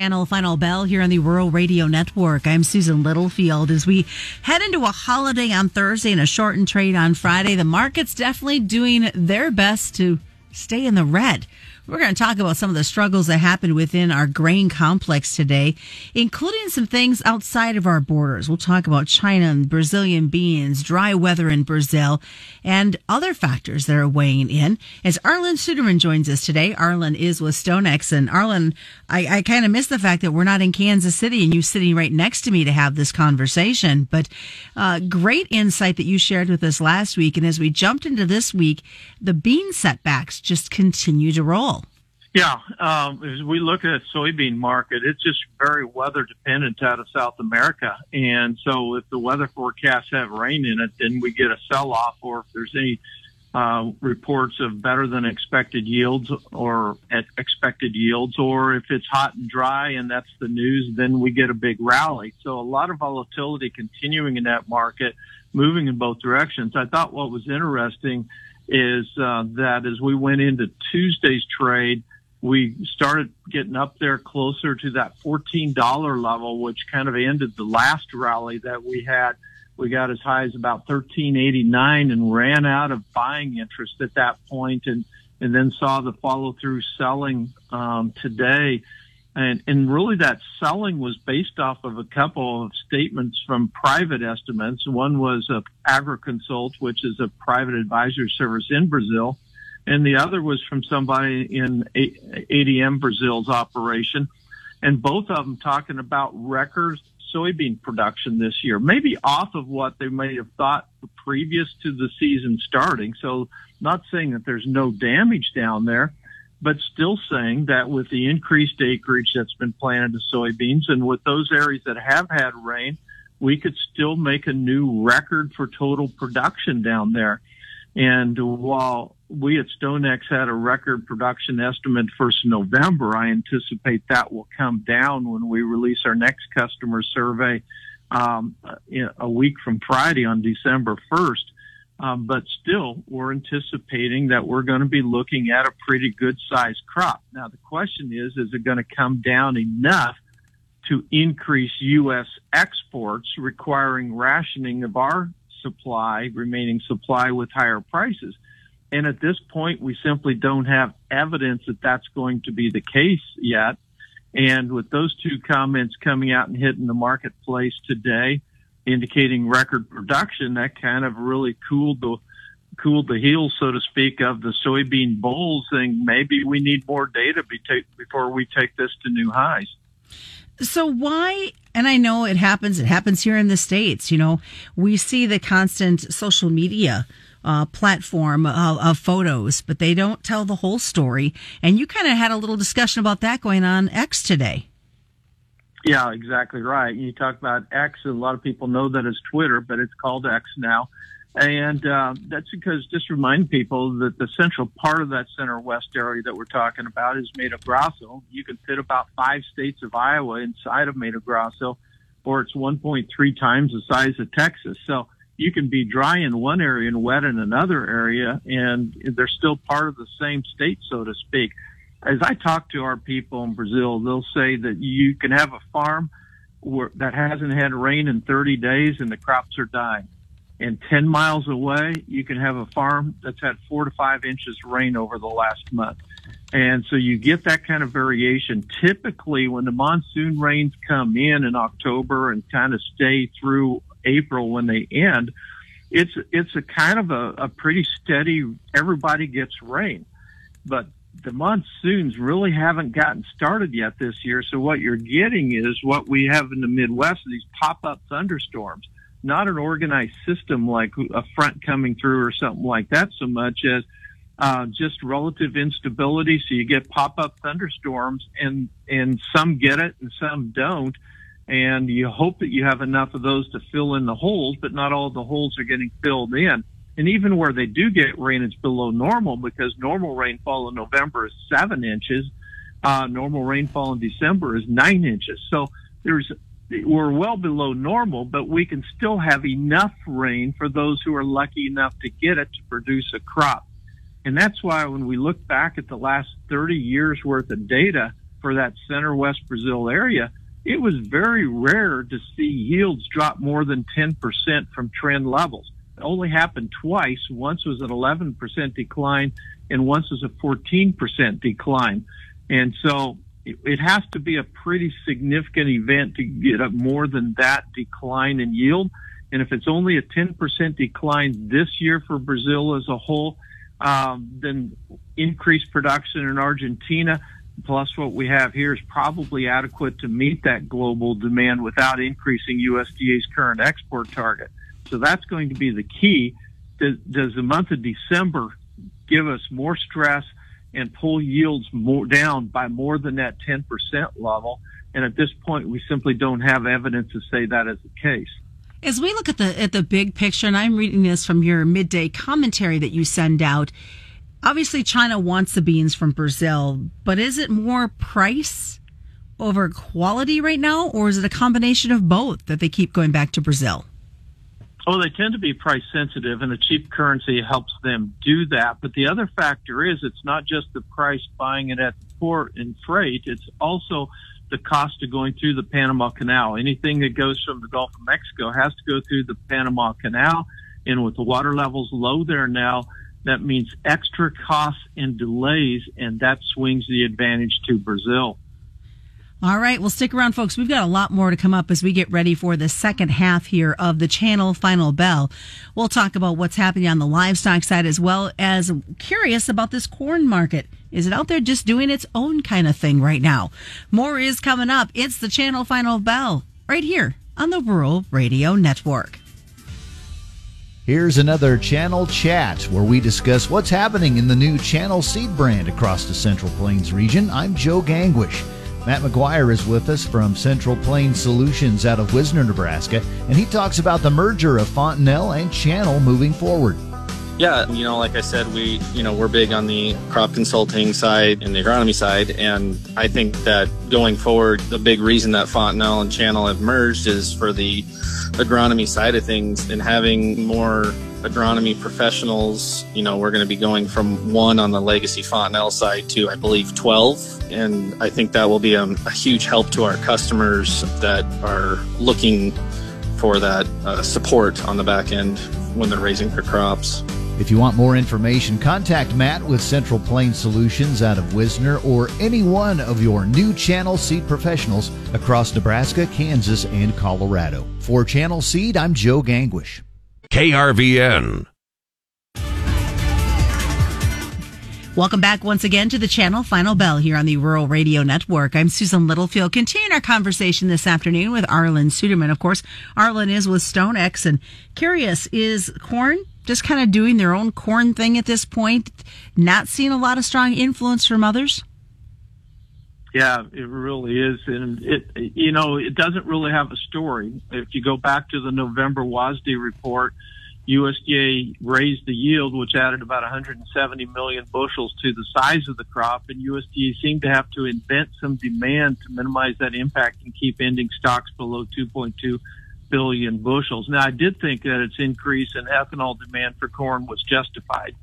Final final bell here on the Rural Radio Network. I'm Susan Littlefield. As we head into a holiday on Thursday and a shortened trade on Friday, the market's definitely doing their best to stay in the red. We're going to talk about some of the struggles that happened within our grain complex today, including some things outside of our borders. We'll talk about China and Brazilian beans, dry weather in Brazil, and other factors that are weighing in. As Arlan Suderman joins us today, Arlan is with StoneX. And Arlan, I, I kind of miss the fact that we're not in Kansas City and you sitting right next to me to have this conversation. But uh, great insight that you shared with us last week. And as we jumped into this week, the bean setbacks just continue to roll. Yeah, um, as we look at soybean market, it's just very weather dependent out of South America, and so if the weather forecasts have rain in it, then we get a sell off, or if there's any uh, reports of better than expected yields or at expected yields, or if it's hot and dry and that's the news, then we get a big rally. So a lot of volatility continuing in that market, moving in both directions. I thought what was interesting is uh, that as we went into Tuesday's trade we started getting up there closer to that $14 level, which kind of ended the last rally that we had. We got as high as about 1389 and ran out of buying interest at that point and, and then saw the follow through selling, um, today. And, and really that selling was based off of a couple of statements from private estimates. One was a AgriConsult, which is a private advisory service in Brazil and the other was from somebody in ADM Brazil's operation, and both of them talking about record soybean production this year, maybe off of what they may have thought previous to the season starting. So, not saying that there's no damage down there, but still saying that with the increased acreage that's been planted to soybeans and with those areas that have had rain, we could still make a new record for total production down there. And while we at StoneX had a record production estimate first November, I anticipate that will come down when we release our next customer survey um, a week from Friday on December 1st. Um, but still, we're anticipating that we're going to be looking at a pretty good sized crop. Now, the question is, is it going to come down enough to increase U.S. exports, requiring rationing of our supply, remaining supply with higher prices. And at this point, we simply don't have evidence that that's going to be the case yet. And with those two comments coming out and hitting the marketplace today, indicating record production, that kind of really cooled the cooled the heels, so to speak, of the soybean bulls, saying maybe we need more data before we take this to new highs. So why and I know it happens it happens here in the states, you know, we see the constant social media uh, platform of, of, photos, but they don't tell the whole story. And you kind of had a little discussion about that going on X today. Yeah, exactly right. You talk about X, and a lot of people know that as Twitter, but it's called X now. And uh, that's because just remind people that the central part of that center west area that we're talking about is Mato Grosso. You can fit about five states of Iowa inside of Mato Grosso, or it's 1.3 times the size of Texas. So you can be dry in one area and wet in another area, and they're still part of the same state, so to speak. As I talk to our people in Brazil, they'll say that you can have a farm where, that hasn't had rain in 30 days and the crops are dying and 10 miles away, you can have a farm that's had four to five inches rain over the last month. And so you get that kind of variation. Typically, when the monsoon rains come in in October and kind of stay through April when they end, it's it's a kind of a, a pretty steady. Everybody gets rain, but the monsoons really haven't gotten started yet this year. So what you're getting is what we have in the Midwest: these pop-up thunderstorms not an organized system like a front coming through or something like that so much as uh, just relative instability. So you get pop-up thunderstorms and, and some get it and some don't. And you hope that you have enough of those to fill in the holes, but not all the holes are getting filled in. And even where they do get rain, it's below normal because normal rainfall in November is seven inches. Uh, normal rainfall in December is nine inches. So there's we're well below normal, but we can still have enough rain for those who are lucky enough to get it to produce a crop. And that's why when we look back at the last 30 years worth of data, for that center west Brazil area, it was very rare to see yields drop more than 10% from trend levels. It only happened twice. Once was an 11% decline and once was a 14% decline. And so it has to be a pretty significant event to get up more than that decline in yield. And if it's only a 10% decline this year for Brazil as a whole, um, then increased production in Argentina plus what we have here is probably adequate to meet that global demand without increasing USDA's current export target. So that's going to be the key. Does, does the month of December give us more stress and pull yields more down by more than that 10% level? And at this point, we simply don't have evidence to say that is the case. As we look at the at the big picture, and I'm reading this from your midday commentary that you send out, obviously China wants the beans from Brazil, but is it more price over quality right now, or is it a combination of both that they keep going back to Brazil? Oh, they tend to be price sensitive, and a cheap currency helps them do that. But the other factor is it's not just the price buying it at the port and freight; it's also the cost of going through the Panama Canal. Anything that goes from the Gulf of Mexico has to go through the Panama Canal. And with the water levels low there now, that means extra costs and delays, and that swings the advantage to Brazil. All right. Well, stick around, folks. We've got a lot more to come up as we get ready for the second half here of the channel final bell. We'll talk about what's happening on the livestock side as well as curious about this corn market. Is it out there just doing its own kind of thing right now? More is coming up. It's the channel final bell right here on the Rural Radio Network. Here's another channel chat where we discuss what's happening in the new channel seed brand across the Central Plains region. I'm Joe Gangwish. Matt McGuire is with us from Central Plains Solutions out of Wisner, Nebraska, and he talks about the merger of Fontanelle and Channel moving forward. Yeah, you know, like I said, we, you know, we're big on the crop consulting side and the agronomy side. And I think that going forward, the big reason that Fontanelle and Channel have merged is for the agronomy side of things and having more agronomy professionals. You know, we're going to be going from one on the legacy Fontanelle side to, I believe, 12. And I think that will be a, a huge help to our customers that are looking for that uh, support on the back end when they're raising their crops. If you want more information, contact Matt with Central Plains Solutions out of Wisner or any one of your new Channel Seed professionals across Nebraska, Kansas, and Colorado. For Channel Seed, I'm Joe Gangwish. KRVN. Welcome back once again to the channel Final Bell here on the Rural Radio Network. I'm Susan Littlefield. Continuing our conversation this afternoon with Arlan Suderman. Of course, Arlan is with Stone StoneX and curious, is corn just kind of doing their own corn thing at this point? Not seeing a lot of strong influence from others? Yeah, it really is, and it you know it doesn't really have a story. If you go back to the November WASDE report, USDA raised the yield, which added about 170 million bushels to the size of the crop, and USDA seemed to have to invent some demand to minimize that impact and keep ending stocks below 2.2 billion bushels. Now, I did think that its increase in ethanol demand for corn was justified.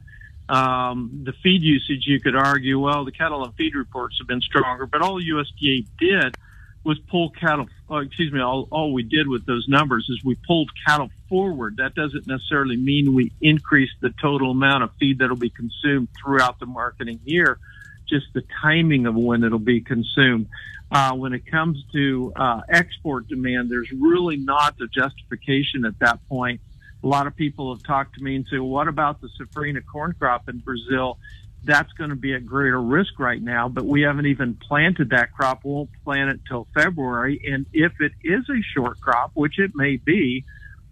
Um, the feed usage, you could argue, well, the cattle and feed reports have been stronger, but all USDA did was pull cattle. Oh, excuse me. All, all we did with those numbers is we pulled cattle forward. That doesn't necessarily mean we increased the total amount of feed that'll be consumed throughout the marketing year. Just the timing of when it'll be consumed. Uh, when it comes to uh, export demand, there's really not a justification at that point a lot of people have talked to me and say, well, what about the safrinha corn crop in Brazil? That's going to be at greater risk right now, but we haven't even planted that crop. We won't plant it till February. And if it is a short crop, which it may be,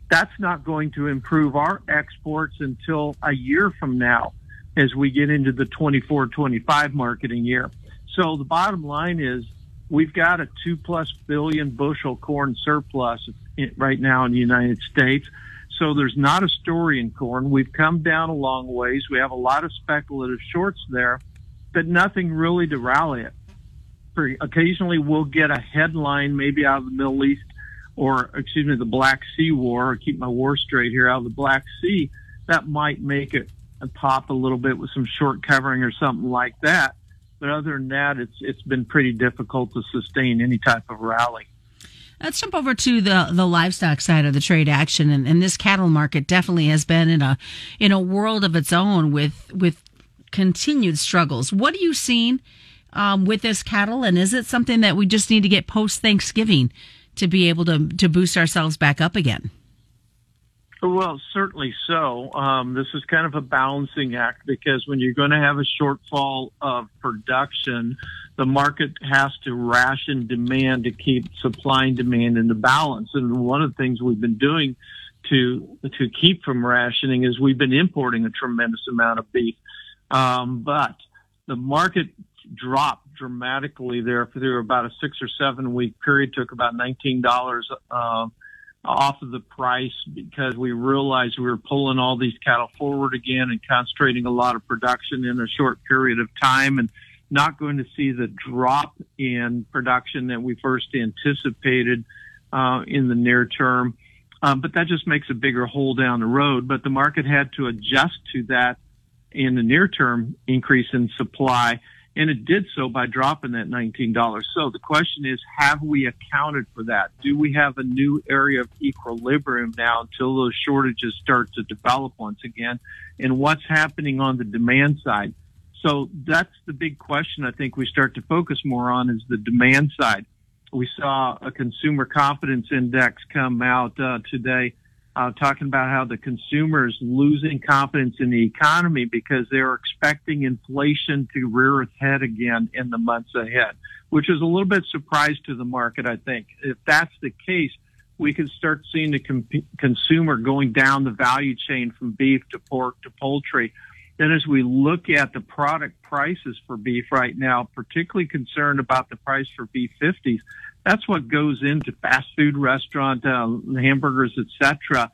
that's not going to improve our exports until a year from now as we get into the 24 25 marketing year. So the bottom line is we've got a two plus billion bushel corn surplus right now in the United States. So there's not a story in corn. We've come down a long ways. We have a lot of speculative shorts there, but nothing really to rally it. Occasionally we'll get a headline maybe out of the Middle East or, excuse me, the Black Sea War, or keep my war straight here, out of the Black Sea, that might make it pop a little bit with some short covering or something like that. But other than that, it's it's been pretty difficult to sustain any type of rally. Let's jump over to the the livestock side of the trade action, and, and this cattle market definitely has been in a in a world of its own with with continued struggles. What are you seeing um, with this cattle, and is it something that we just need to get post Thanksgiving to be able to to boost ourselves back up again? Well, certainly so. Um, this is kind of a balancing act because when you're going to have a shortfall of production, the market has to ration demand to keep supply and demand in the balance. And one of the things we've been doing to to keep from rationing is we've been importing a tremendous amount of beef. Um, but the market dropped dramatically there through about a six or seven week period, took about nineteen dollars. Uh, off of the price because we realized we were pulling all these cattle forward again and concentrating a lot of production in a short period of time and not going to see the drop in production that we first anticipated uh, in the near term. Um, but that just makes a bigger hole down the road. But the market had to adjust to that in the near term increase in supply and it did so by dropping that $19. So the question is, have we accounted for that? Do we have a new area of equilibrium now until those shortages start to develop once again? And what's happening on the demand side? So that's the big question I think we start to focus more on is the demand side. We saw a consumer confidence index come out uh, today uh, talking about how the consumer is losing confidence in the economy because they're expecting inflation to rear its head again in the months ahead, which is a little bit surprise to the market, I think. If that's the case, we could start seeing the com- consumer going down the value chain from beef to pork to poultry. Then as we look at the product prices for beef right now, particularly concerned about the price for B50s, that's what goes into fast food restaurant uh, hamburgers, etc.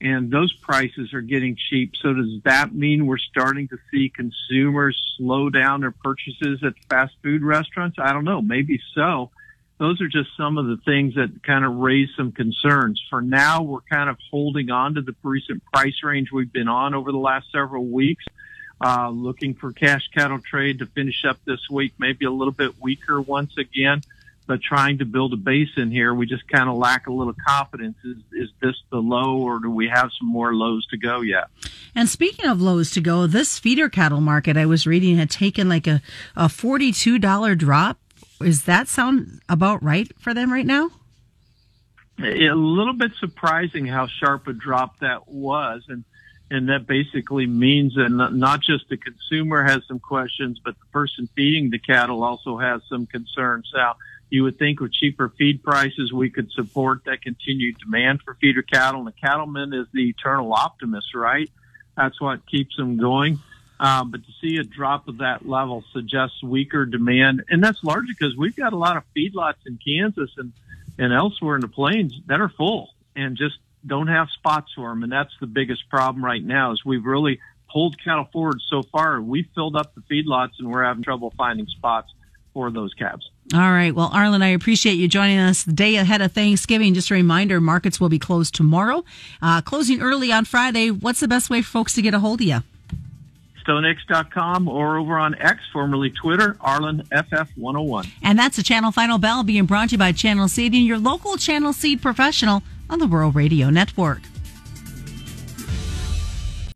And those prices are getting cheap. So does that mean we're starting to see consumers slow down their purchases at fast food restaurants? I don't know. Maybe so. Those are just some of the things that kind of raise some concerns. For now, we're kind of holding on to the recent price range we've been on over the last several weeks. Uh, looking for cash cattle trade to finish up this week, maybe a little bit weaker once again but trying to build a base in here, we just kind of lack a little confidence. Is, is this the low, or do we have some more lows to go yet? And speaking of lows to go, this feeder cattle market I was reading had taken like a, a $42 drop. Is that sound about right for them right now? A little bit surprising how sharp a drop that was. And and that basically means that not just the consumer has some questions, but the person feeding the cattle also has some concerns. Now, you would think with cheaper feed prices, we could support that continued demand for feeder cattle. And the cattleman is the eternal optimist, right? That's what keeps them going. Um, but to see a drop of that level suggests weaker demand. And that's largely because we've got a lot of feedlots in Kansas and, and elsewhere in the plains that are full and just don't have spots for them. And that's the biggest problem right now is we've really pulled cattle forward so far. We've filled up the feedlots and we're having trouble finding spots for those calves. All right. Well, Arlan, I appreciate you joining us the day ahead of Thanksgiving. Just a reminder, markets will be closed tomorrow, uh, closing early on Friday. What's the best way for folks to get a hold of you? StoneX.com or over on X, formerly Twitter, ArlanFF101. And that's the Channel Final Bell being brought to you by Channel Seed and your local Channel Seed professional on the Rural Radio Network.